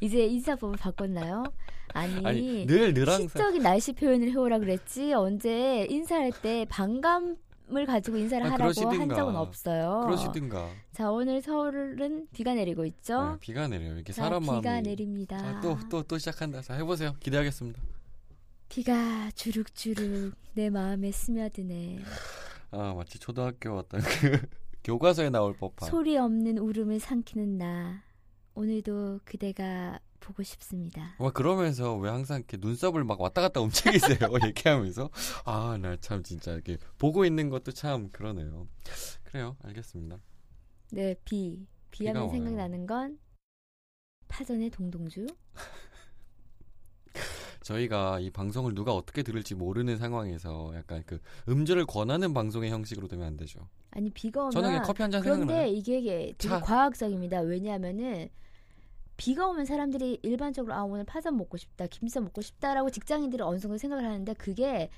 이제 인사법을 바꿨나요? 아니, 아니 늘늘 항상 시적인 날씨 표현을 해오라 그랬지 언제 인사할 때 반감 을 가지고 인사를 아, 하라고 한 그러시든가. 적은 없어요. 그러시든가. 자 오늘 서울은 비가 내리고 있죠. 네, 비가 내려요. 이렇게 자, 사람 마음이. 비가 내립니다. 또또 또 시작한다. 자 해보세요. 기대하겠습니다. 비가 주룩주룩 내 마음에 스며드네. 아 마치 초등학교 어떤 그 교과서에 나올 법한. 소리 없는 울음을 삼키는 나. 오늘도 그대가 보고 싶습니다. 와 그러면서 왜 항상 이렇게 눈썹을 막 왔다 갔다 움직이세요 얘기하면서 아 나 참 진짜 이렇게 보고 있는 것도 참 그러네요 그래요 알겠습니다 네, 비. 비하면. 생각나는 건 파전의 동동주. 저희가 이 방송을 누가 어떻게 들을지 모르는 상황에서 약간 그 음주를 권하는 방송의 형식으로 되면 안 되죠 아니 비가 오면 저는 커피 한잔 그런데 생각나요 이게 되게 차. 과학적입니다. 왜냐하면은 비가 오면 사람들이 일반적으로 아 오늘 파전 먹고 싶다, 김치 먹고 싶다라고 직장인들은 어느 정도 생각을 하는데 그게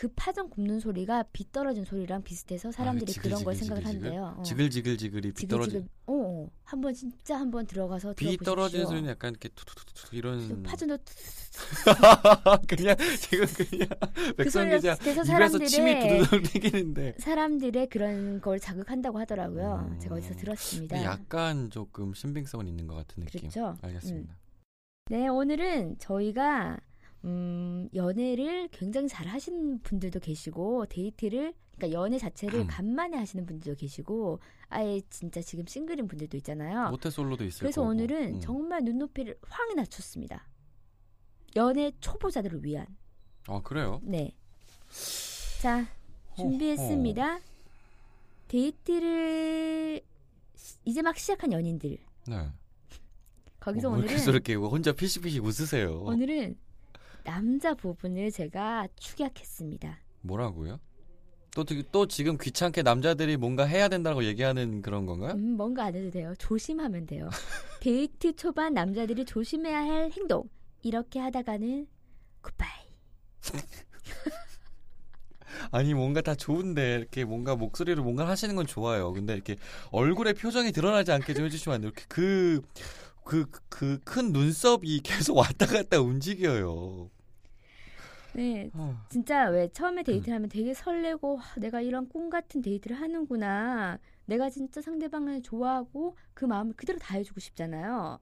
그 파전 굽는 소리가 비 떨어진 소리랑 비슷해서 사람들이 아, 그런 걸 지글, 생각을 지글, 한대요. 어. 지글지글지글이 비 떨어지 지글지글. 어, 어. 한번 진짜 한번 들어가서 비. 떨어지는 소리는 약간 이렇게 투투투투 이런 파전도 그냥 지금 그냥 백선 기자 비슷해서 입에서 침이 두두둑 튀기는데 사람들의 그런 걸 자극한다고 하더라고요. 음. 제가 어디서 들었습니다. 근데 약간 조금 신빙성은 있는 것 같은 느낌 그렇죠? 알겠습니다 네, 오늘은 저희가 음, 연애를 굉장히 잘 하시는 분들도 계시고 데이트를 그러니까 연애 자체를 음. 간만에 하시는 분들도 계시고 아예 진짜 지금 싱글인 분들도 있잖아요. 모태솔로도 있을 그래서 거고 오늘은 음. 정말 눈높이를 확 낮췄습니다. 연애 초보자들을 위한. 아 그래요 네. 자, 준비했습니다. 데이트를 시- 이제 막 시작한 연인들. 네 거기서 어, 왜 오늘은 이렇게 혼자 피식피식 웃으세요 오늘은 남자 부분을 제가 축약했습니다. 뭐라고요 또, 지- 또 지금 귀찮게 남자들이 뭔가 해야 된다고 얘기하는 그런 건가요? 음, 뭔가 안 해도 돼요. 조심하면 돼요. 데이트 초반 남자들이 조심해야 할 행동. 이렇게 하다가는 굿바이. 아니 뭔가 다 좋은데 이렇게 뭔가 목소리로 뭔가 하시는 건 좋아요. 근데 이렇게 얼굴에 표정이 드러나지 않게 좀 해주시면 안 돼요. 이렇게 그 그 그 큰 눈썹이 계속 왔다 갔다 움직여요. 네. 아, 진짜 왜 처음에 음. 데이트를 하면 되게 설레고 와, 내가 이런 꿈 같은 데이트를 하는구나. 내가 진짜 상대방을 좋아하고 그 마음을 그대로 다 해주고 싶잖아요.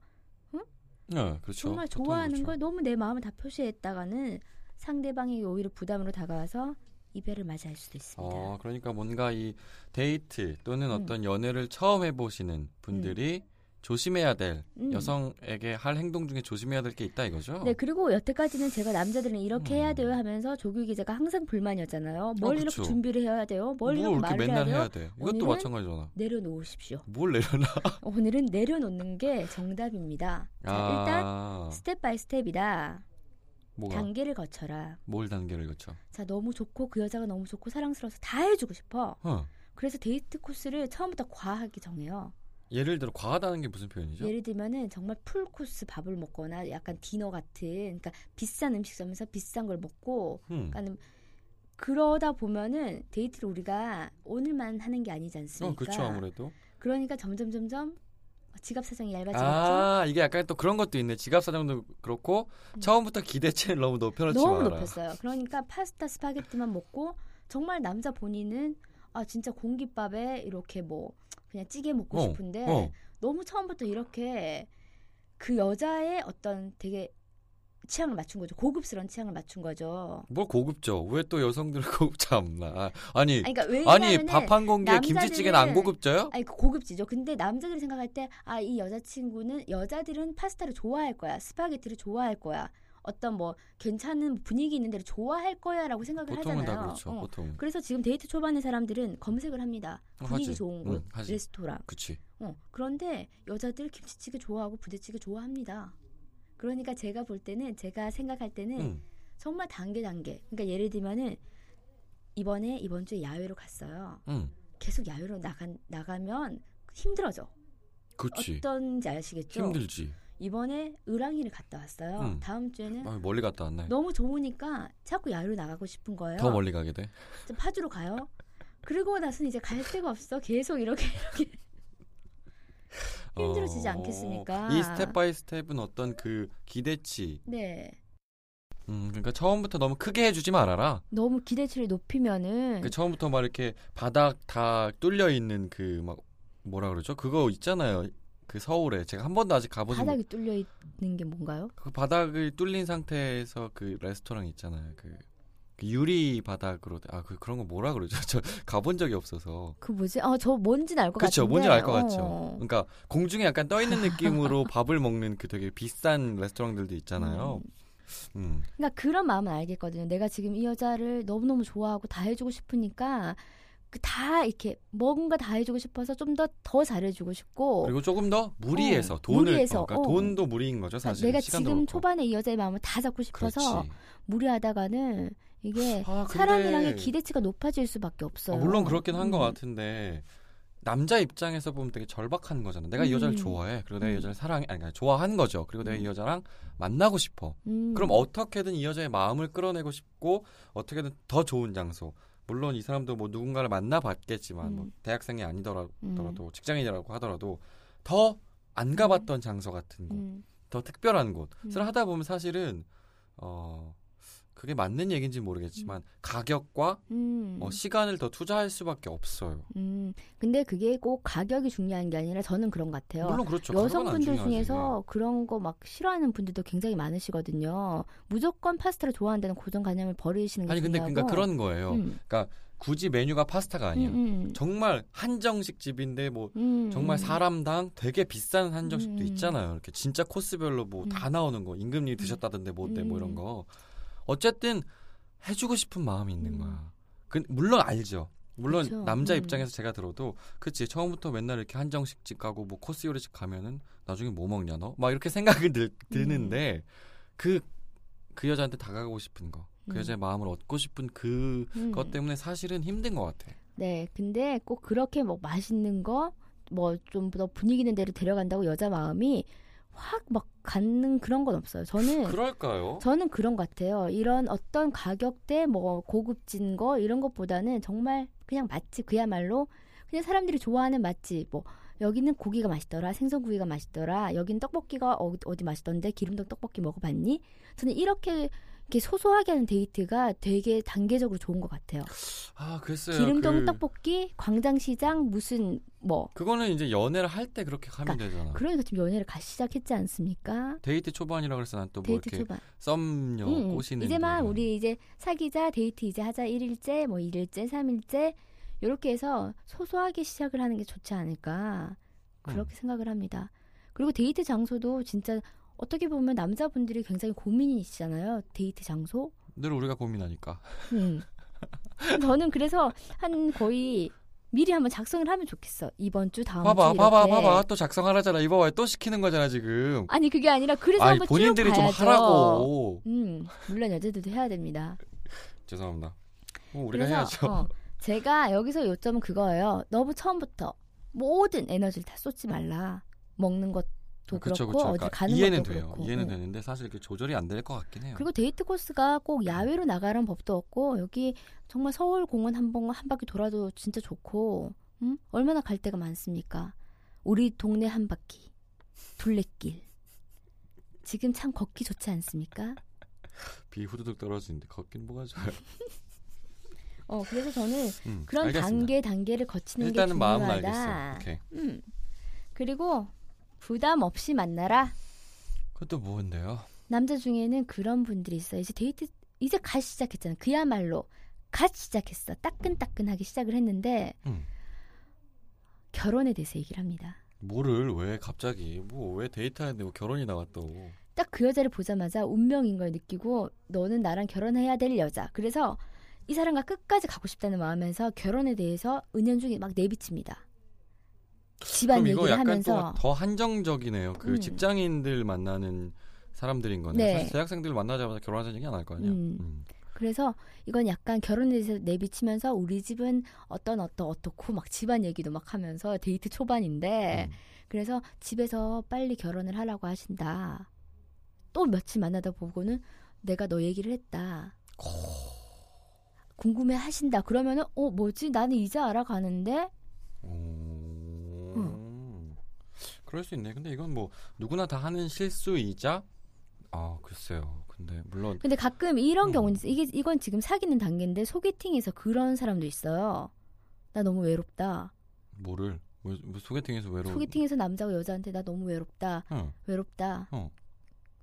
네, 그렇죠. 정말 좋아하는 그렇죠. 걸 너무 내 마음을 다 표시했다가는 상대방이 오히려 부담으로 다가와서 이별을 맞이할 수도 있습니다. 어, 그러니까 뭔가 이 데이트 또는 음. 어떤 연애를 처음 해보시는 분들이 조심해야 될 음. 여성에게 할 행동 중에 조심해야 될 게 있다 이거죠. 네, 그리고 여태까지는 제가 남자들은 이렇게 음. 해야 돼요 하면서 조규 기자가 항상 불만이었잖아요. 뭘 어, 이렇게. 준비를 해야 돼요? 뭘 뭘 이렇게 말을 해야 맨날 돼요? 해야 돼. 이것도 마찬가지잖아. 내려놓으십시오. 뭘 내려놔? 오늘은 내려놓는 게 정답입니다. 자, 일단 아, step by step이다. 뭐가? 단계를 거쳐라. 뭘 단계를 거쳐? 자, 너무 좋고 그 여자가 너무 좋고 사랑스러워서 다 해주고 싶어. 어. 그래서 데이트 코스를 처음부터 과하게 정해요. 예를 들어 과하다는 게 무슨 표현이죠? 예를 들면은 정말 풀 코스 밥을 먹거나 약간 디너 같은 그러니까 비싼 음식점에서 비싼 걸 먹고 음. 그러니까는 그러다 보면은 데이트를 우리가 오늘만 하는 게 아니지 않습니까? 어, 그렇죠 아무래도. 그러니까 점점 점점 지갑 사정이 얇아지겠죠. 아, 이게 약간 또 그런 것도 있네. 지갑 사정도 그렇고 음. 처음부터 기대치를 너무 높여놓지 너무 마라. 높였어요. 그러니까 파스타 스파게티만 먹고 정말 남자 본인은 아 진짜 공깃밥에 이렇게 뭐 그냥 찌개 먹고 어, 싶은데 어. 너무 처음부터 이렇게 그 여자의 어떤 되게 취향을 맞춘 거죠. 고급스러운 취향을 맞춘 거죠. 뭘 고급져? 왜또 여성들 고급지 않나? 아, 아니, 아니, 그러니까 아니 밥 한 공기에 김치찌개는 안 고급져요? 아니 그 고급지죠. 근데 남자들이 생각할 때 아 이 여자친구는 여자들은 파스타를 좋아할 거야. 스파게티를 좋아할 거야. 어떤 뭐 괜찮은 분위기 있는 데를 좋아할 거야라고 생각을 보통은 하잖아요. 다 그렇죠. 어. 보통. 그래서 지금 데이트 초반의 사람들은 검색을 합니다. 어, 분위기 하지. 좋은 응, 곳, 하지. 레스토랑. 그치. 어. 그런데 여자들 김치찌개 좋아하고 부대찌개 좋아합니다. 그러니까 제가 볼 때는 제가 생각할 때는 음. 정말 단계 단계. 그러니까 예를 들면은 이번에 이번 주에 야외로 갔어요. 음. 계속 야외로 나가 나가면 힘들어져. 그렇지. 어떤지 아시겠죠? 힘들지. 이번에 을왕리를 갔다 왔어요. 음. 다음 주에는 아, 멀리 갔다 왔네. 너무 좋으니까 자꾸 야외로 나가고 싶은 거예요. 더 멀리 가게 돼. 좀 파주로 가요. 그리고 나서는 이제 갈 데가 없어. 계속 이렇게 이렇게 힘들어지지 어, 않겠습니까? 이 step by step은 어떤 그 기대치. 네. 음, 그러니까 처음부터 너무 크게 해주지 말아라. 너무 기대치를 높이면은 그 처음부터 막 이렇게 바닥 다 뚫려 있는 그 막 뭐라 그러죠? 그거 있잖아요. 그 서울에 제가 한 번도 아직 가보지 못. 바닥이 뚫려 있는 게 뭔가요? 그 바닥을 뚫린 상태에서 그 레스토랑 있잖아요. 그, 그 유리 바닥으로 아 그 그런 거 뭐라 그러죠? 저 가본 적이 없어서. 그 뭐지? 아, 저 뭔지는 알것 그렇죠. 뭔지 알 것 같죠. 어. 그러니까 공중에 약간 떠 있는 느낌으로 밥을 먹는 그 되게 비싼 레스토랑들도 있잖아요. 음. 음. 그러니까 그런 마음은 알겠거든요. 내가 지금 이 여자를 너무너무 좋아하고 다 해주고 싶으니까 그 다 이렇게 뭔가 다 해주고 싶어서 좀더더 잘해주고 싶고 그리고 조금 더 무리해서 어, 돈을 무리해서, 어, 그러니까 어. 돈도 무리인 거죠 사실. 내가 지금 그렇고. 초반에 이 여자의 마음을 다 잡고 싶어서 그렇지. 무리하다가는 이게 아, 근데- 사람이랑의 기대치가 높아질 수밖에 아, 없어요. 물론 그렇긴 한것 음. 같은데 남자 입장에서 보면 되게 절박한 거잖아. 내가 이 여자를 음. 좋아해. 그리고 내가 이 음. 여자를 사랑해. 아니, 그러니까 좋아한 거죠. 그리고 내가 이 음. 여자랑 만나고 싶어. 음. 그럼 어떻게든 이 여자의 마음을 끌어내고 싶고 어떻게든 더 좋은 장소. 물론 이 사람도 뭐 누군가를 만나봤겠지만 뭐 음. 대학생이 아니더라도 음. 직장인이라고 하더라도 더 안 가봤던 장소 같은 곳, 음. 더 특별한 곳을 음. 하다 보면 사실은 어 그게 맞는 얘기인지 모르겠지만 가격과 음. 어, 시간을 더 투자할 수밖에 없어요. 음. 근데 그게 꼭 가격이 중요한 게 아니라 저는 그런 것 같아요. 물론 그렇죠. 여성분들. 중에서 그런 거 막 싫어하는 분들도 굉장히 많으시거든요. 무조건 파스타를 좋아한다는 고정관념을 버리시는 게 아니 근데 중요하고. 그러니까 그런 거예요. 음. 굳이 메뉴가 파스타가. 음, 음. 정말 한정식 집인데 뭐 음, 정말 음. 사람당 되게 비싼 한정식도 음. 있잖아요. 이렇게 진짜 코스별로 뭐다 음. 나오는 거 임금님이 드셨다던데 뭐 어때 뭐 음. 이런 거. 어쨌든 해주고 싶은 마음이 있는 음. 거야. 그 물론 알죠. 물론 그쵸. 남자 음. 입장에서 제가 들어도 그치 처음부터 맨날 이렇게 한정식집 가고 뭐 코스 요리집 가면은 나중에 뭐 먹냐 너? 막 이렇게 생각이 들, 드는데 그그 여자한테 다가가고 싶은 거, 그 음. 여자의 마음을 얻고 싶은 그 음. 것 때문에 사실은 힘든 것 같아. 네, 근데 꼭 그렇게 뭐 맛있는 거, 뭐 좀 더 분위기 있는 데로 데려간다고 여자 마음이 확 막 갖는 그런 건 없어요. 저는 그럴까요? 저는 그런 것 같아요. 이런 어떤 가격대 뭐 고급진 거 이런 것보다는 정말 그냥 맛집 그야말로 그냥 사람들이 좋아하는 맛집 뭐 여기는 고기가 맛있더라 생선구이가 맛있더라 여기는 떡볶이가 어, 어디 맛있던데 기름떡 떡볶이 먹어봤니? 저는 이렇게 이렇게 소소하게 하는 데이트가 되게 단계적으로 좋은 것 같아요. 아 글쎄요. 기름떡 그, 떡볶이 광장시장 무슨 뭐 그거는 이제 연애를 할 때 그렇게 하면 되잖아. 그러니까 지금 연애를 가 시작했지 않습니까? 데이트 초반이라 그래서 난 또뭐 데이트 이렇게 초반. 썸녀 응, 꼬시는 이제만 거. 우리 이제 사귀자 데이트 이제 하자 1일째 뭐 2일째 3일째 이렇게 해서 소소하게 시작을 하는 게 좋지 않을까 그렇게 생각을 합니다. 그리고 데이트 장소도 진짜 어떻게 보면 남자분들이 굉장히 고민이시잖아요. 데이트 장소. 늘 우리가 고민하니까. 음. 저는 그래서 한 거의 미리 한번 작성을 하면 좋겠어. 이번 주 다음 봐봐, 주 봐봐, 이렇게. 봐봐. 또 작성하라잖아. 이거 봐요. 또 시키는 거잖아 지금. 아니 그게 아니라 그래서 아니 한번 본인들이 쭉 좀. 하라고. 음, 물론 여자들도 해야 됩니다. 죄송합니다. 뭐 우리가 그래서 해야죠. 어, 제가 여기서 요점은 그거예요. 너무 처음부터 모든 에너지를 다 쏟지 말라. 먹는 것도 그쵸, 그렇고 그쵸. 어디 그러니까 가는 이해는 것도 돼요. 그렇고. 이해는 어. 되는데 사실 이렇게 조절이 안 될 것 같긴 해요. 그리고 데이트 코스가 꼭 야외로 나가는 법도 없고 여기 정말 서울 공원 한 번 한 바퀴 돌아도 진짜 좋고 음? 얼마나 갈 데가 많습니까? 우리 동네 한 바퀴 둘레길 지금 참 걷기 좋지 않습니까? 비 후두둑 떨어지는데 걷긴 뭐가 좋아요. 어 그래서 저는 음, 그런 알겠습니다. 단계 단계를 거치는 일단은 게 중요하다. 알겠어. 오케이. 음. 그리고 부담 없이 만나라. 그것도 뭔데요? 남자 중에는 그런 분들이 있어요. 이제 데이트 이제 갓 시작했잖아. 그야말로 갓 시작했어. 따끈따끈하게 시작을 했는데 음. 결혼에 대해서 얘기를 합니다. 뭐를 왜 갑자기 뭐 왜 데이트하는데 뭐 결혼이 또. 딱그 여자를 보자마자 운명인 걸 느끼고 너는 나랑 결혼해야 될 여자. 그래서 이 사람과 끝까지 가고 싶다는 마음에서 결혼에 대해서 은연중에 막 내비칩니다. 집안 그럼 이거 얘기를 약간 하면서 또더 한정적이네요. 그 음. 직장인들 만나는 사람들인 거네. 네. 사실 대학생들 만나자마자 결혼하자는 얘기 안 할 거 아니야. 음. 음. 그래서 이건 약간 결혼에 대해서 내비치면서 우리 집은 어떤 어떤 어떻고 막 집안 얘기도 막 하면서 데이트 초반인데 음. 그래서 집에서 빨리 결혼을 하라고 하신다. 또 며칠 만나다 보고는 내가 너 얘기를 했다. 궁금해 하신다. 그러면은 어 뭐지? 나는 이제 알아가는데 오. 그럴 수 있네. 근데 이건 뭐 누구나 다 하는 실수이자 아 글쎄요. 근데 물론 근데 가끔 이런 음. 경우는 있어. 이게 이건 지금 사귀는 단계인데 소개팅에서 그런 사람도 있어요. 나 너무 외롭다. 뭐를 뭐, 뭐 소개팅에서 외로워. 소개팅에서 남자가 여자한테 나 너무 외롭다. 어. 외롭다. 어.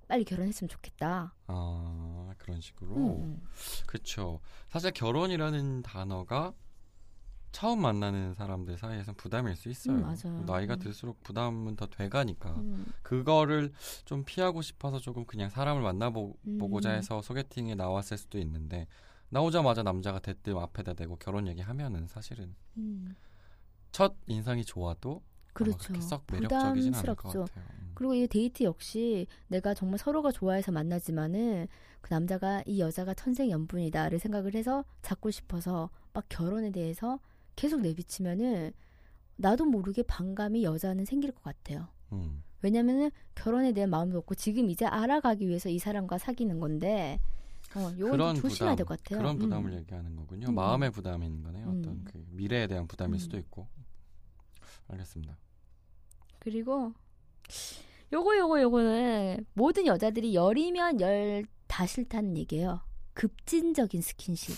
빨리 결혼했으면 좋겠다. 아 그런 식으로. 음. 그렇죠. 사실 결혼이라는 단어가 처음 만나는 사람들 사이에선 부담일 수 있어요. 음. 나이가 음. 들수록 부담은 더 돼가니까 음. 그거를 좀 피하고 싶어서 조금 그냥 사람을 만나보고자 음. 해서 소개팅에 나왔을 수도 있는데 나오자마자 남자가 대뜸 앞에다 대고 결혼 얘기하면은 사실은 음. 첫 인상이 좋아도 그렇죠. 부담스럽죠. 같아요. 음. 그리고 이 데이트 역시 내가 정말 서로가 좋아해서 만나지만은 그 남자가 이 여자가 천생연분이다를 생각을 해서 잡고 싶어서 막 결혼에 대해서 계속 내비치면은 나도 모르게 반감이 여자는 생길 것 같아요. 음. 왜냐면은 결혼에 대한 마음도 없고 지금 이제 알아가기 위해서 이 사람과 사귀는 건데 어, 요건 조심해야 될 것 같아요. 그런 부담을 음. 얘기하는 거군요. 음. 마음의 부담인 거네요. 어떤 음. 그 미래에 대한 부담일 음. 수도 있고. 알겠습니다. 그리고 요거 요거 요거는 모든 여자들이 열이면 열 다 싫다는 얘기예요. 급진적인 스킨십.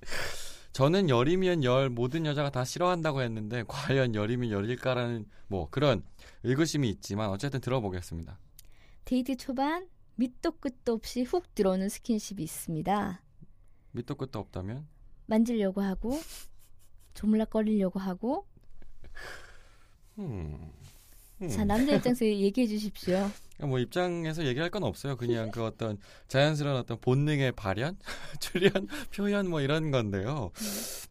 저는 열이면 열 모든 여자가 다 싫어한다고 했는데 과연 열이면 열일까라는 뭐 그런 의구심이 있지만 어쨌든 들어보겠습니다. 데이트 초반 밑도 끝도 없이 훅 들어오는 스킨십이 있습니다. 밑도 끝도 없다면 만지려고 하고 조물락거리려고 하고 음. 음. 자 남자 입장에서 얘기해 주십시오. 뭐 입장에서 얘기할 건 없어요. 그냥 그 어떤 자연스러운 어떤 본능의 발현, 출현, 표현 뭐 이런 건데요.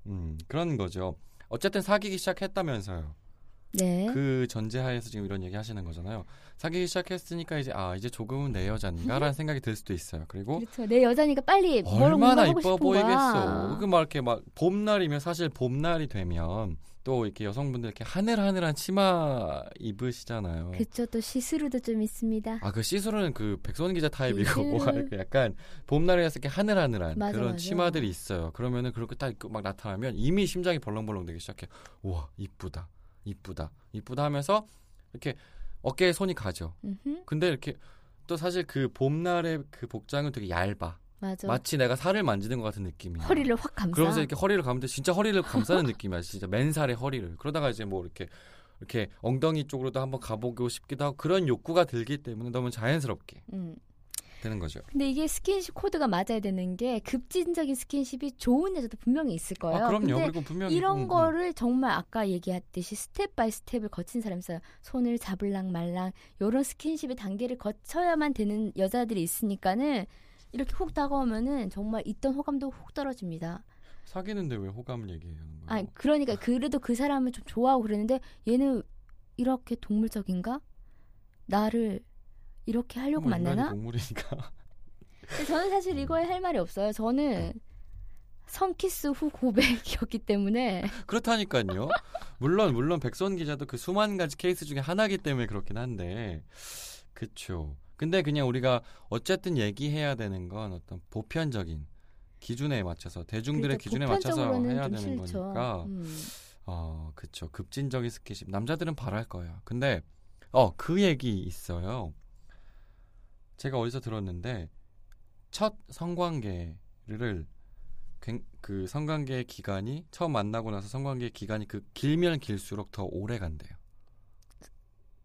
음, 그런 거죠. 어쨌든 사귀기 시작했다면서요. 네. 그 전제하에서 지금 이런 얘기 하시는 거잖아요. 사귀기 시작했으니까 이제 아 이제 조금은 내 여자인가라는 생각이 들 수도 있어요. 그리고 그렇죠. 내 여자니까 빨리 얼마나 이뻐 보이겠어. 거야. 그막 이렇게 막 봄날이면 사실 봄날이 되면 또 이렇게 여성분들 이렇게 하늘하늘한 치마 입으시잖아요. 그쵸 또 시스루도 좀 있습니다. 아그 시스루는 그 백선 기자 타입이고. 뭐가 약간 봄날이라서 이렇게 하늘하늘한 맞아, 그런 맞아. 치마들이 있어요. 그러면은 그렇게 딱 막 나타나면 이미 심장이 벌렁벌렁 되기 시작해. 우와 이쁘다, 이쁘다, 이쁘다 하면서 이렇게 어깨에 손이 가죠. 음흠, 근데 이렇게 또 사실 그 봄날의 그 복장은 되게 얇아. 맞아. 마치 내가 살을 만지는 것 같은 느낌이야. 허리를 확 감싸. 그러면서 이렇게 허리를 감는데 진짜 허리를 감싸는 느낌이야. 진짜 맨살의 허리를. 그러다가 이제 뭐 이렇게 이렇게 엉덩이 쪽으로도 한번 가보고 싶기도 하고 그런 욕구가 들기 때문에 너무 자연스럽게 음. 되는 거죠. 근데 이게 스킨십 코드가 맞아야 되는 게 급진적인 스킨십이 좋은 여자도 분명히 있을 거예요. 아 그럼요. 그리고 분명히 이런 음, 음. 거를 정말 아까 얘기했듯이 step by step을 거친 사람이 있어요. 손을 잡을랑 말랑 이런 스킨십의 단계를 거쳐야만 되는 여자들이 있으니까는 이렇게 훅 다가오면은 정말 있던 호감도 훅 떨어집니다. 사귀는데 왜 호감을 얘기하는 거예요? 아 그러니까 그래도 그 사람을 좀 좋아하고 그러는데 얘는 이렇게 동물적인가? 나를 이렇게 하려고 뭐 인간이 만나나? 동물이니까. 저는 사실 이거에 할 말이 없어요. 저는 성키스 후 고백이었기 때문에 그렇다니까요. 물론 물론 백선 기자도 그 수만 가지 케이스 중에 하나기 때문에 그렇긴 한데 그쵸. 근데 그냥 우리가 어쨌든 얘기해야 되는 건 어떤 보편적인 기준에 맞춰서 대중들의 그렇죠. 기준에 맞춰서 해야 좀 되는 싫죠. 거니까 음. 어, 그쵸. 급진적인 스킨십. 남자들은 바랄 거예요. 근데, 어, 그 얘기 있어요. 제가 어디서 들었는데, 첫 성관계를, 굉- 그 성관계 기간이, 처음 만나고 나서 성관계 기간이 그 길면 길수록 더 오래 간대요.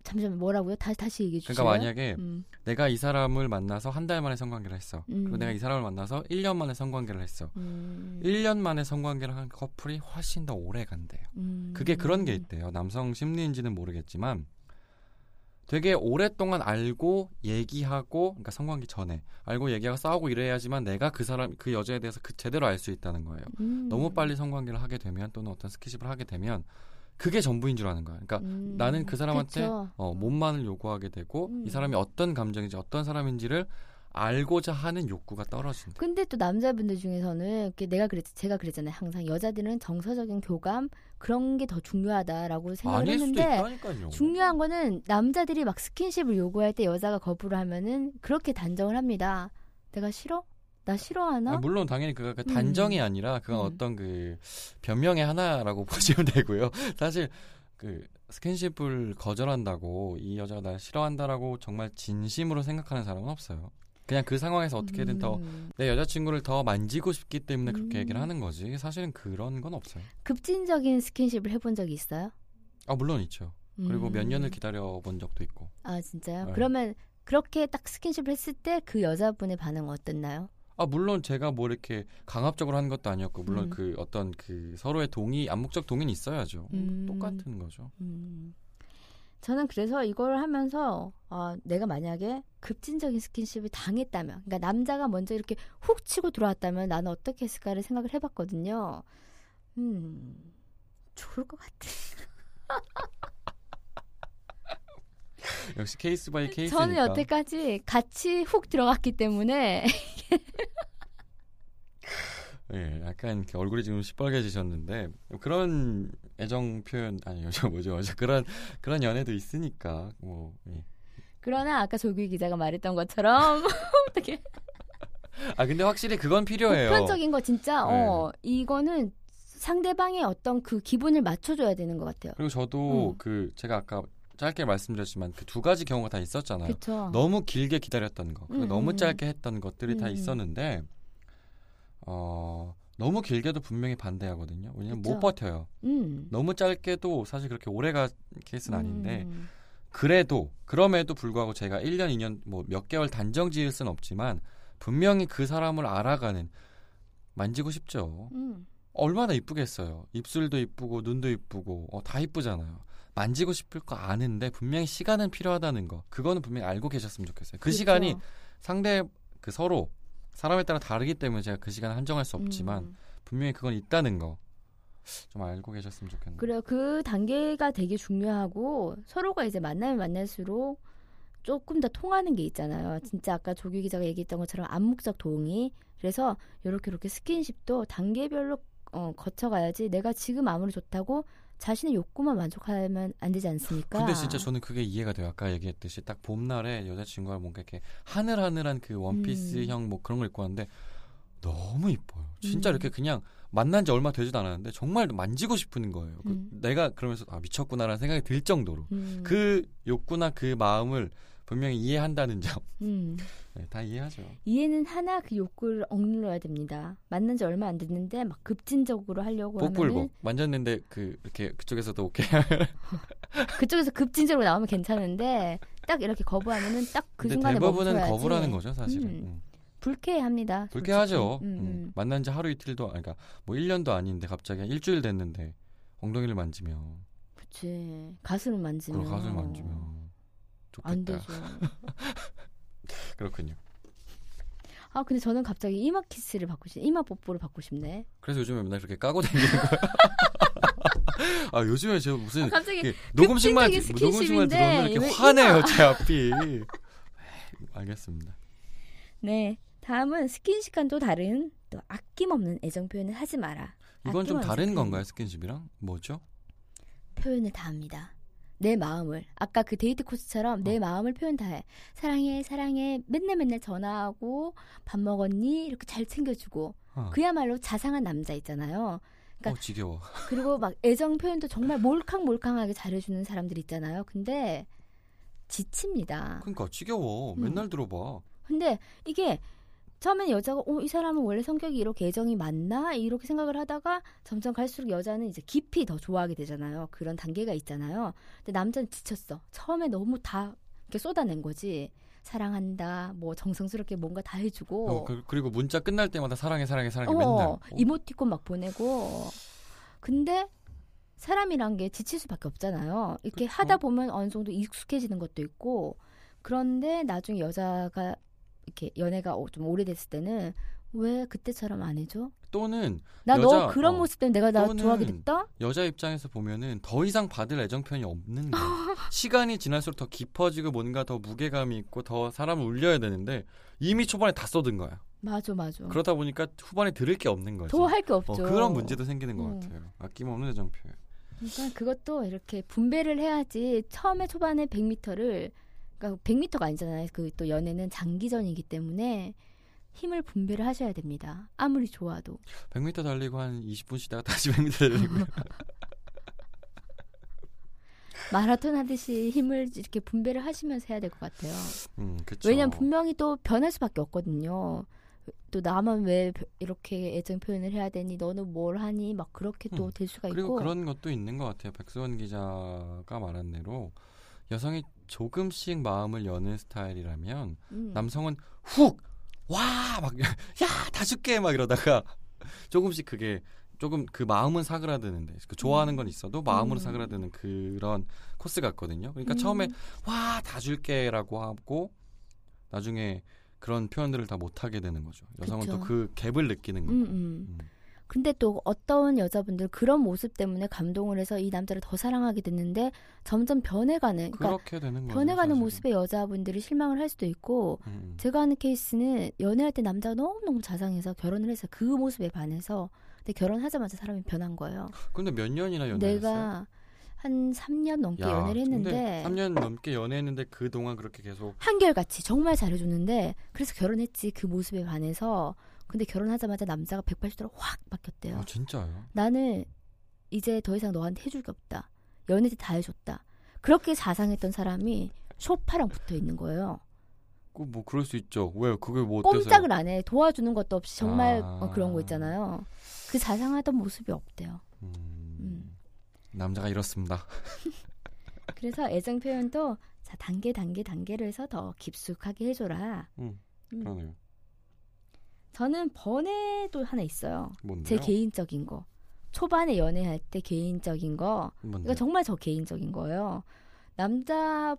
잠시만 뭐라고요? 다시 다시 얘기해 주세요. 그러니까 만약에 음. 내가 이 사람을 만나서 한 달 만에 성관계를 했어. 음. 그리고 내가 이 사람을 만나서 1년 만에 성관계를 했어. 음. 1년 만에 성관계를 한 커플이 훨씬 더 오래 간대요. 음. 그게 그런 게 있대요. 남성 심리인지는 모르겠지만 되게 오랫동안 알고 얘기하고 그러니까 성관계 전에 알고 얘기하고 싸우고 이래야지만 내가 그 사람 그 여자에 대해서 그 제대로 알 수 있다는 거예요. 음. 너무 빨리 성관계를 하게 되면 또는 어떤 스킨십을 하게 되면 그게 전부인 줄 아는 거야. 그러니까 음, 나는 그 사람한테 그쵸. 어, 몸만을 요구하게 되고 음. 이 사람이 어떤 감정인지 어떤 사람인지를 알고자 하는 욕구가 떨어진다. 근데 또 남자분들 중에서는 내가 그랬 제가 그랬잖아요. 항상 여자들은 정서적인 교감 그런 게 더 중요하다라고 생각을 했는데. 중요한 거는 남자들이 막 스킨십을 요구할 때 여자가 거부를 하면은 그렇게 단정을 합니다. 내가 싫어? 나 싫어하나? 아, 물론 당연히 그 음. 단정이 아니라 그건 음. 어떤 그 변명의 하나라고 보시면 되고요. 사실 그 스킨십을 거절한다고 이 여자가 날 싫어한다라고 정말 진심으로 생각하는 사람은 없어요. 그냥 그 상황에서 어떻게든 더 음. 내 여자친구를 더 만지고 싶기 때문에 그렇게 음. 얘기를 하는 거지. 사실은 그런 건 없어요. 급진적인 스킨십을 해본 적이 있어요? 아 물론 있죠. 그리고 몇 음. 년을 기다려 본 적도 있고. 아 진짜요? 네. 그러면 그렇게 딱 스킨십을 했을 때 그 여자분의 반응 은 어땠나요? 아 물론 제가 뭐 이렇게 강압적으로 하는 것도 아니었고 물론 음. 그 어떤 그 서로의 동의 암묵적 동의는 있어야죠. 음. 똑같은 거죠. 음. 저는 그래서 이걸 하면서 아, 내가 만약에 급진적인 스킨십을 당했다면, 그러니까 남자가 먼저 이렇게 훅 치고 들어왔다면 나는 어떻게 했을까를 생각을 해봤거든요. 음, 좋을 것 같아. 역시 case by case니까. 저는 여태까지 같이 훅 들어갔기 때문에 예, 약간 이렇게 얼굴이 지금 시뻘개지셨는데 그런 애정 표현 아니요, 저 뭐죠, 저 그런 그런 연애도 있으니까 뭐. 예. 그러나 아까 조규 기자가 말했던 것처럼 어떻게 아 근데 확실히 그건 필요해요. 보편적인 거 진짜 네. 어 이거는 상대방의 어떤 그 기분을 맞춰줘야 되는 것 같아요. 그리고 저도 음. 그 제가 아까 짧게 말씀드렸지만 그 두 가지 경우가 다 있었잖아요. 그렇죠. 너무 길게 기다렸던 거, 음, 너무 음. 짧게 했던 것들이 다 음. 있었는데 어 너무 길게도 분명히 반대하거든요. 왜냐면 못 그쵸. 버텨요. 음. 너무 짧게도 사실 그렇게 오래가 케이스는 아닌데 음. 그래도 그럼에도 불구하고 제가 1년, 2년 뭐 몇 개월 단정 지을 수는 없지만 분명히 그 사람을 알아가는 만지고 싶죠. 음. 얼마나 이쁘겠어요. 입술도 이쁘고 눈도 이쁘고 어, 다 이쁘잖아요. 만지고 싶을 거 아는데 분명히 시간은 필요하다는 거. 그거는 분명히 알고 계셨으면 좋겠어요. 그 그렇죠. 시간이 상대 그 서로 사람에 따라 다르기 때문에 제가 그 시간을 한정할 수 없지만 음. 분명히 그건 있다는 거. 좀 알고 계셨으면 좋겠네요. 그래요. 그 단계가 되게 중요하고 서로가 이제 만나면 만날수록 조금 더 통하는 게 있잖아요. 진짜 아까 조규 기자가 얘기했던 것처럼 암묵적 동의. 그래서 이렇게 이렇게 스킨십도 단계별로 어, 거쳐가야지 내가 지금 아무리 좋다고 자신의 욕구만 만족하면 안 되지 않습니까? 근데 진짜 저는 그게 이해가 돼요. 아까 얘기했듯이 딱 봄날에 여자친구가 뭔가 이렇게 하늘하늘한 그 원피스형 뭐 그런 걸 입고 왔는데 너무 이뻐요. 진짜 음. 이렇게 그냥 만난 지 얼마 되지도 않았는데 정말 만지고 싶은 거예요. 그 음. 내가 그러면서 아 미쳤구나라는 생각이 들 정도로 음, 그 욕구나 그 마음을 분명히 이해한다는 점. 음. 네, 다 이해하죠. 이해는 하나 그 욕구를 억눌러야 됩니다. 만난 지 얼마 안 됐는데 막 급진적으로 하려고 하면은 복불복 만졌는데 그 이렇게 그쪽에서도 오케이. 그쪽에서 급진적으로 나오면 괜찮은데 딱 이렇게 거부하면은 딱 그 순간에 대부분은 멈춰야지. 거부라는 거죠, 사실은. 음. 음. 불쾌합니다. 불쾌하죠. 음, 음. 음. 만난 지 하루 이틀도 아니, 그러니까 뭐 1년도 아닌데 갑자기 한 일주일 됐는데 엉덩이를 만지면 그치. 가슴을 만지면 그 가슴을 만지면 좋겠다. 안 되죠. 그렇군요. 아 근데 저는 갑자기 이마 키스를 받고 싶, 이마 뽀뽀를 받고 싶네. 그래서 요즘에 맨날 그렇게 까고 다니는 거야. 아 요즘에 저 무슨 갑자기 이렇게 녹음식만 녹음식만 들어오면 이렇게 왜 화내요 제 앞이. 알겠습니다. 네. 다음은 스킨십과는 또 다른 또 아낌없는 애정 표현을 하지 마라. 이건 좀 다른 표현. 건가요 스킨십이랑 뭐죠? 표현을 다 합니다. 내 마음을 아까 그 데이트 코스처럼 내 어. 마음을 표현 다 해. 사랑해 사랑해 맨날 맨날 전화하고 밥 먹었니 이렇게 잘 챙겨주고 어, 그야말로 자상한 남자 있잖아요. 그러니까 어 지겨워. 그리고 막 애정 표현도 정말 몰캉몰캉하게 잘해주는 사람들 있잖아요. 근데 지칩니다. 그러니까 지겨워. 음. 맨날 들어봐. 근데 이게 처음엔 여자가 어, 이 사람은 원래 성격이 이렇게 애정이 많나 이렇게 생각을 하다가 점점 갈수록 여자는 이제 깊이 더 좋아하게 되잖아요. 그런 단계가 있잖아요. 근데 남자는 지쳤어. 처음에 너무 다 이렇게 쏟아낸 거지. 사랑한다, 뭐 정성스럽게 뭔가 다 해주고, 어, 그, 리고 문자 끝날 때마다 사랑해 사랑해 사랑해 어, 맨날. 어. 이모티콘 막 보내고. 근데 사람이란 게 지칠 수밖에 없잖아요. 이렇게 그쵸. 하다 보면 어느 정도 익숙해지는 것도 있고, 그런데 나중에 여자가 이렇게 연애가 오- 좀 오래됐을 때는 왜 그때처럼 안 해줘? 또는 나 너 그런 어. 모습 때문에 내가 나 좋아하게 됐다? 여자 입장에서 보면은 더 이상 받을 애정 표현이 없는 거예요. 시간이 지날수록 더 깊어지고 뭔가 더 무게감이 있고 더 사람을 울려야 되는데 이미 초반에 다 쏟은 거야. 맞아 맞아. 그러다 보니까 후반에 들을 게 없는 거지. 더 할게 어, 없죠. 그런 문제도 생기는 것 음. 같아요. 아낌없는 애정 표현. 그러니까 그것도 이렇게 분배를 해야지 처음에 초반에 100m를 그러니까 100m가 아니잖아요. 그 또 연애는 장기전이기 때문에 힘을 분배를 하셔야 됩니다. 아무리 좋아도. 100m 달리고 한 20분 쉬다가 다시 100m 달리고. 마라톤 하듯이 힘을 이렇게 분배를 하시면서 해야 될 것 같아요. 음. 왜냐면 분명히 또 변할 수밖에 없거든요. 또 나만 왜 이렇게 애정 표현을 해야 되니 너는 뭘 하니 막 그렇게 또 음, 될 수가 그리고 있고 그런 것도 있는 것 같아요. 백수원 기자가 말한 대로 여성이 조금씩 마음을 여는 스타일이라면 음, 남성은 훅! 와! 막, 야! 다 줄게! 막 이러다가 조금씩 그게 조금 그 마음은 사그라드는데 그 좋아하는 건 있어도 마음으로 음. 사그라드는 그런 코스 같거든요. 그러니까 음. 처음에 와! 다 줄게라고 하고 나중에 그런 표현들을 다 못하게 되는 거죠. 여성은. 또 그 갭을 느끼는 거고. 음, 음. 음. 근데 또 어떤 여자분들 그런 모습 때문에 감동을 해서 이 남자를 더 사랑하게 됐는데 점점 변해가는 그러니까 그렇게 되는 거죠. 변해가는. 모습에 여자분들이 실망을 할 수도 있고 음. 제가 아는 케이스는 연애할 때 남자가 너무너무 자상해서 결혼을 해서 그 모습에 반해서 근데 결혼하자마자 사람이 변한 거예요. 근데 몇 년이나 연애했어요? 내가 한 3년 넘게 연애를 했는데 3년 넘게 연애했는데 그 동안 그렇게 계속 한결같이 정말 잘해줬는데 그래서 결혼했지 그 모습에 반해서 근데 결혼하자마자 남자가 180도로 확 바뀌었대요. 아 진짜요? 나는 이제 더 이상 너한테 해줄 게 없다. 연애 때다 해줬다. 그렇게 자상했던 사람이 쇼파랑 붙어 있는 거예요. 그뭐 그럴 수 있죠. 왜요? 그게 뭐 어때서요? 꼼짝을 안 해. 도와주는 것도 없이 정말 아. 어, 그런 거 있잖아요. 그 자상하던 모습이 없대요. 음, 음. 남자가 이렇습니다. 그래서 애정 표현도 자 단계 단계 단계를 해서 더 깊숙하게 해줘라. 음, 음. 그러네요. 저는 번외도 하나 있어요. 뭔데요? 제 개인적인 거. 초반에 연애할 때 개인적인 거. 뭔데? 이거 정말 저 개인적인 거예요. 남자,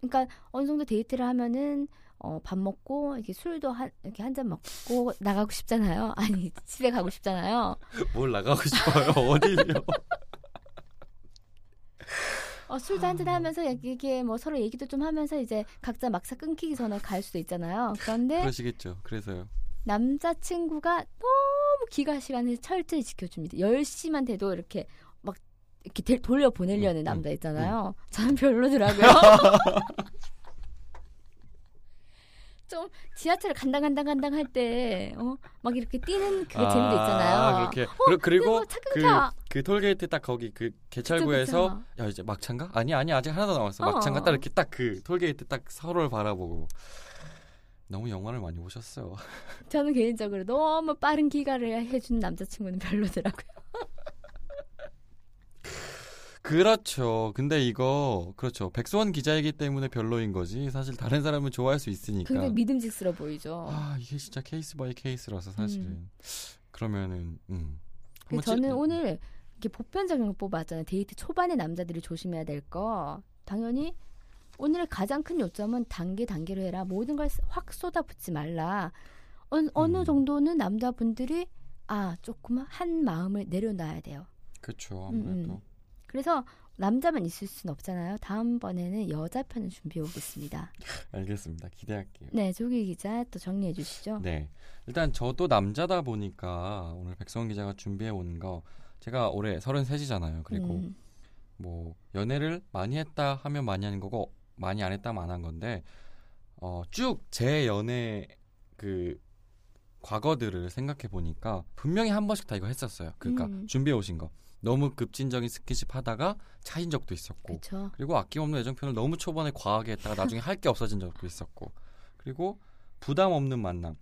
그러니까 어느 정도 데이트를 하면은 어, 밥 먹고 이렇게 술도 한, 이렇게 한 잔 먹고 나가고 싶잖아요. 아니 집에 가고 싶잖아요. 뭘 나가고 싶어요? 어디요? 어, 술도 한잔 하면서 이게 뭐 서로 얘기도 좀 하면서 이제 각자 막사 끊기기 전에 갈 수도 있잖아요. 그런데 그러시겠죠. 그래서요. 남자친구가 너무 기가 시간을 철저히 지켜줍니다. 10시만 돼도 이렇게 막 이렇게 데- 돌려 보내려는 음, 남자 음, 있잖아요. 저는 별로더라고요. 좀 지하철 간당간당간당 할 때, 어, 막 이렇게 뛰는 그 재미도 있잖아요. 아, 그렇게. 그리- 그리고 그, 차근차. 그 톨게이트 딱 거기 그 개찰구에서 야 이제 막차인가? 아니 아니 아직 하나 더 남았어. 어. 막차인가? 딱 이렇게 딱 그 톨게이트 딱 서로를 바라보고 너무 영화를 많이 보셨어요. 저는 개인적으로 너무 빠른 귀가를 해준 남자친구는 별로더라고요. 그렇죠. 근데 이거 그렇죠. 백수원 기자이기 때문에 별로인 거지. 사실 다른 사람은 좋아할 수 있으니까. 굉장히 믿음직스러워 보이죠. 아 이게 진짜 case by case라서 사실은 음. 그러면은 음. 저는 찌- 오늘 이렇게 보편적인 거 뽑았잖아요. 데이트 초반에 남자들이 조심해야 될 거. 당연히 오늘의 가장 큰 요점은 단계 단계로 해라. 모든 걸 확 쏟아붓지 말라. 어, 어느 음. 정도는 남자분들이 아 조금 한 마음을 내려놔야 돼요. 그렇죠. 음, 아무래도 음. 그래서 남자만 있을 수는 없잖아요. 다음번에는 여자 편을 준비해 오겠습니다. 알겠습니다. 기대할게요. 네, 조기 기자 또 정리해 주시죠. 네. 일단 저도 남자다 보니까 오늘 백성원 기자가 준비해 온 거 제가 올해 33이잖아요. 그리고 음, 뭐 연애를 많이 했다 하면 많이 하는 거고 많이 안 했다면 안 한 건데 어, 쭉 제 연애 그 과거들을 생각해 보니까 분명히 한 번씩 다 이거 했었어요. 그러니까 음. 준비해 오신 거. 너무 급진적인 스킨십 하다가 차인 적도 있었고 그렇죠. 그리고 아낌없는 애정 표현을 너무 초반에 과하게 했다가 나중에 할 게 없어진 적도 있었고 그리고 부담 없는 만남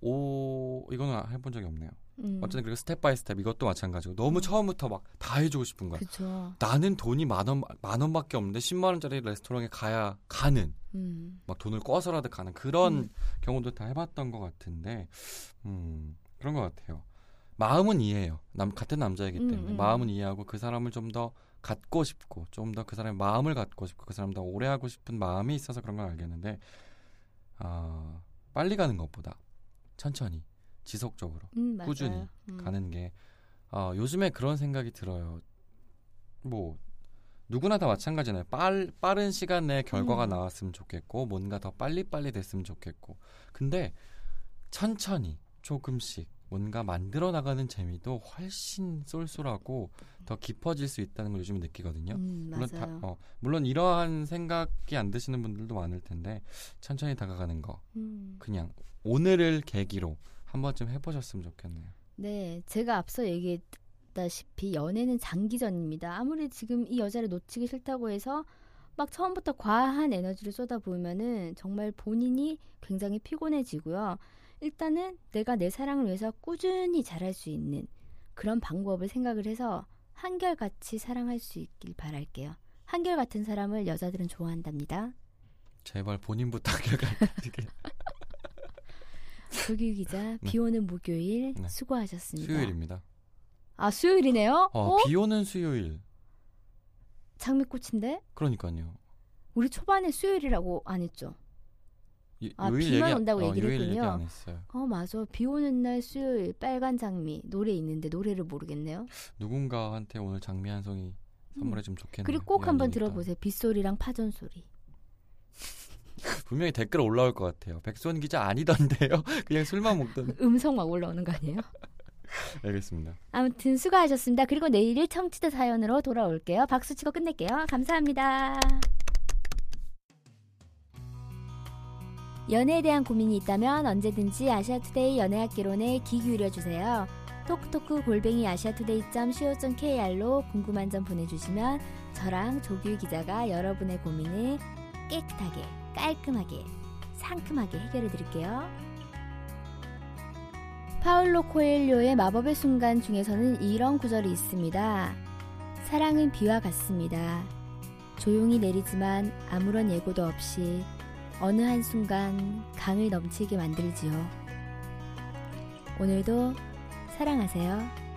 오 이거는 해본 적이 없네요. 음, 어쨌든 그리고 step by step 이것도 마찬가지고 너무 처음부터 막 다 해주고 싶은 거야. 그렇죠. 나는 돈이 만원 만 원밖에 없는데 10만 원짜리 레스토랑에 가야 가는 음, 막 돈을 꿔서라도 가는 그런 음. 경우도 다 해봤던 것 같은데 음 그런 것 같아요. 마음은 이해해요. 남 같은 남자이기 음, 때문에 음. 마음은 이해하고 그 사람을 좀 더 갖고 싶고 좀 더 그 사람의 마음을 갖고 싶고 그 사람 더 오래 하고 싶은 마음이 있어서 그런 걸 알겠는데 어, 빨리 가는 것보다 천천히 지속적으로 음. 꾸준히 음. 가는 게 어, 요즘에 그런 생각이 들어요. 뭐 누구나 다 마찬가지잖아요. 빨, 빠른 시간 내에 결과가 음. 나왔으면 좋겠고 뭔가 더 빨리빨리 됐으면 좋겠고 근데 천천히 조금씩 뭔가 만들어 나가는 재미도 훨씬 쏠쏠하고 더 깊어질 수 있다는 걸 요즘에 느끼거든요. 음, 물론. 다, 어, 물론 이러한 생각이 안 드시는 분들도 많을 텐데 천천히 다가가는 거 음. 그냥 오늘을 계기로 한 번쯤 해보셨으면 좋겠네요. 네, 제가 앞서 얘기했다시피 연애는 장기전입니다. 아무리 지금 이 여자를 놓치기 싫다고 해서 막 처음부터 과한 에너지를 쏟아부으면은 정말 본인이 굉장히 피곤해지고요. 일단은 내가 내 사랑을 위해서 꾸준히 잘할 수 있는 그런 방법을 생각을 해서 한결같이 사랑할 수 있길 바랄게요. 한결같은 사람을 여자들은 좋아한답니다. 제발 본인부터 결과되게 조규 기자, 비 오는 목요일 네. 수고하셨습니다. 수요일입니다. 아, 수요일이네요? 어, 어? 비 오는 수요일. 장미꽃인데? 그러니까요. 우리 초반에 수요일이라고 안 했죠? 이- 아, 비만 얘기- 온다고 어, 얘기를 했군요. 어, 맞아. 비 오는 날 수요일 빨간 장미 노래 있는데 노래를 모르겠네요. 누군가한테 오늘 장미 한 송이 선물해 주면 좋겠네요. 그리고 꼭 한번. 들어보세요. 빗소리랑 파전 소리. 분명히 댓글 올라올 것 같아요. 백수원 기자 아니던데요. 그냥 술만 먹던. 음성 막 올라오는 거 아니에요? 알겠습니다. 아무튼 수고하셨습니다. 그리고 내일 청취자 사연으로 돌아올게요. 박수 치고 끝낼게요. 감사합니다. 연애에 대한 고민이 있다면 언제든지 아시아투데이 연애학개론에 귀 기울여주세요. 톡톡크 골뱅이 아시아투데이.co.kr로 궁금한 점 보내주시면 저랑 조규 기자가 여러분의 고민을 깨끗하게, 깔끔하게, 상큼하게 해결해 드릴게요. 파울로 코엘료의 마법의 순간 중에서는 이런 구절이 있습니다. 사랑은 비와 같습니다. 조용히 내리지만 아무런 예고도 없이 어느 한순간 강을 넘치게 만들지요. 오늘도 사랑하세요.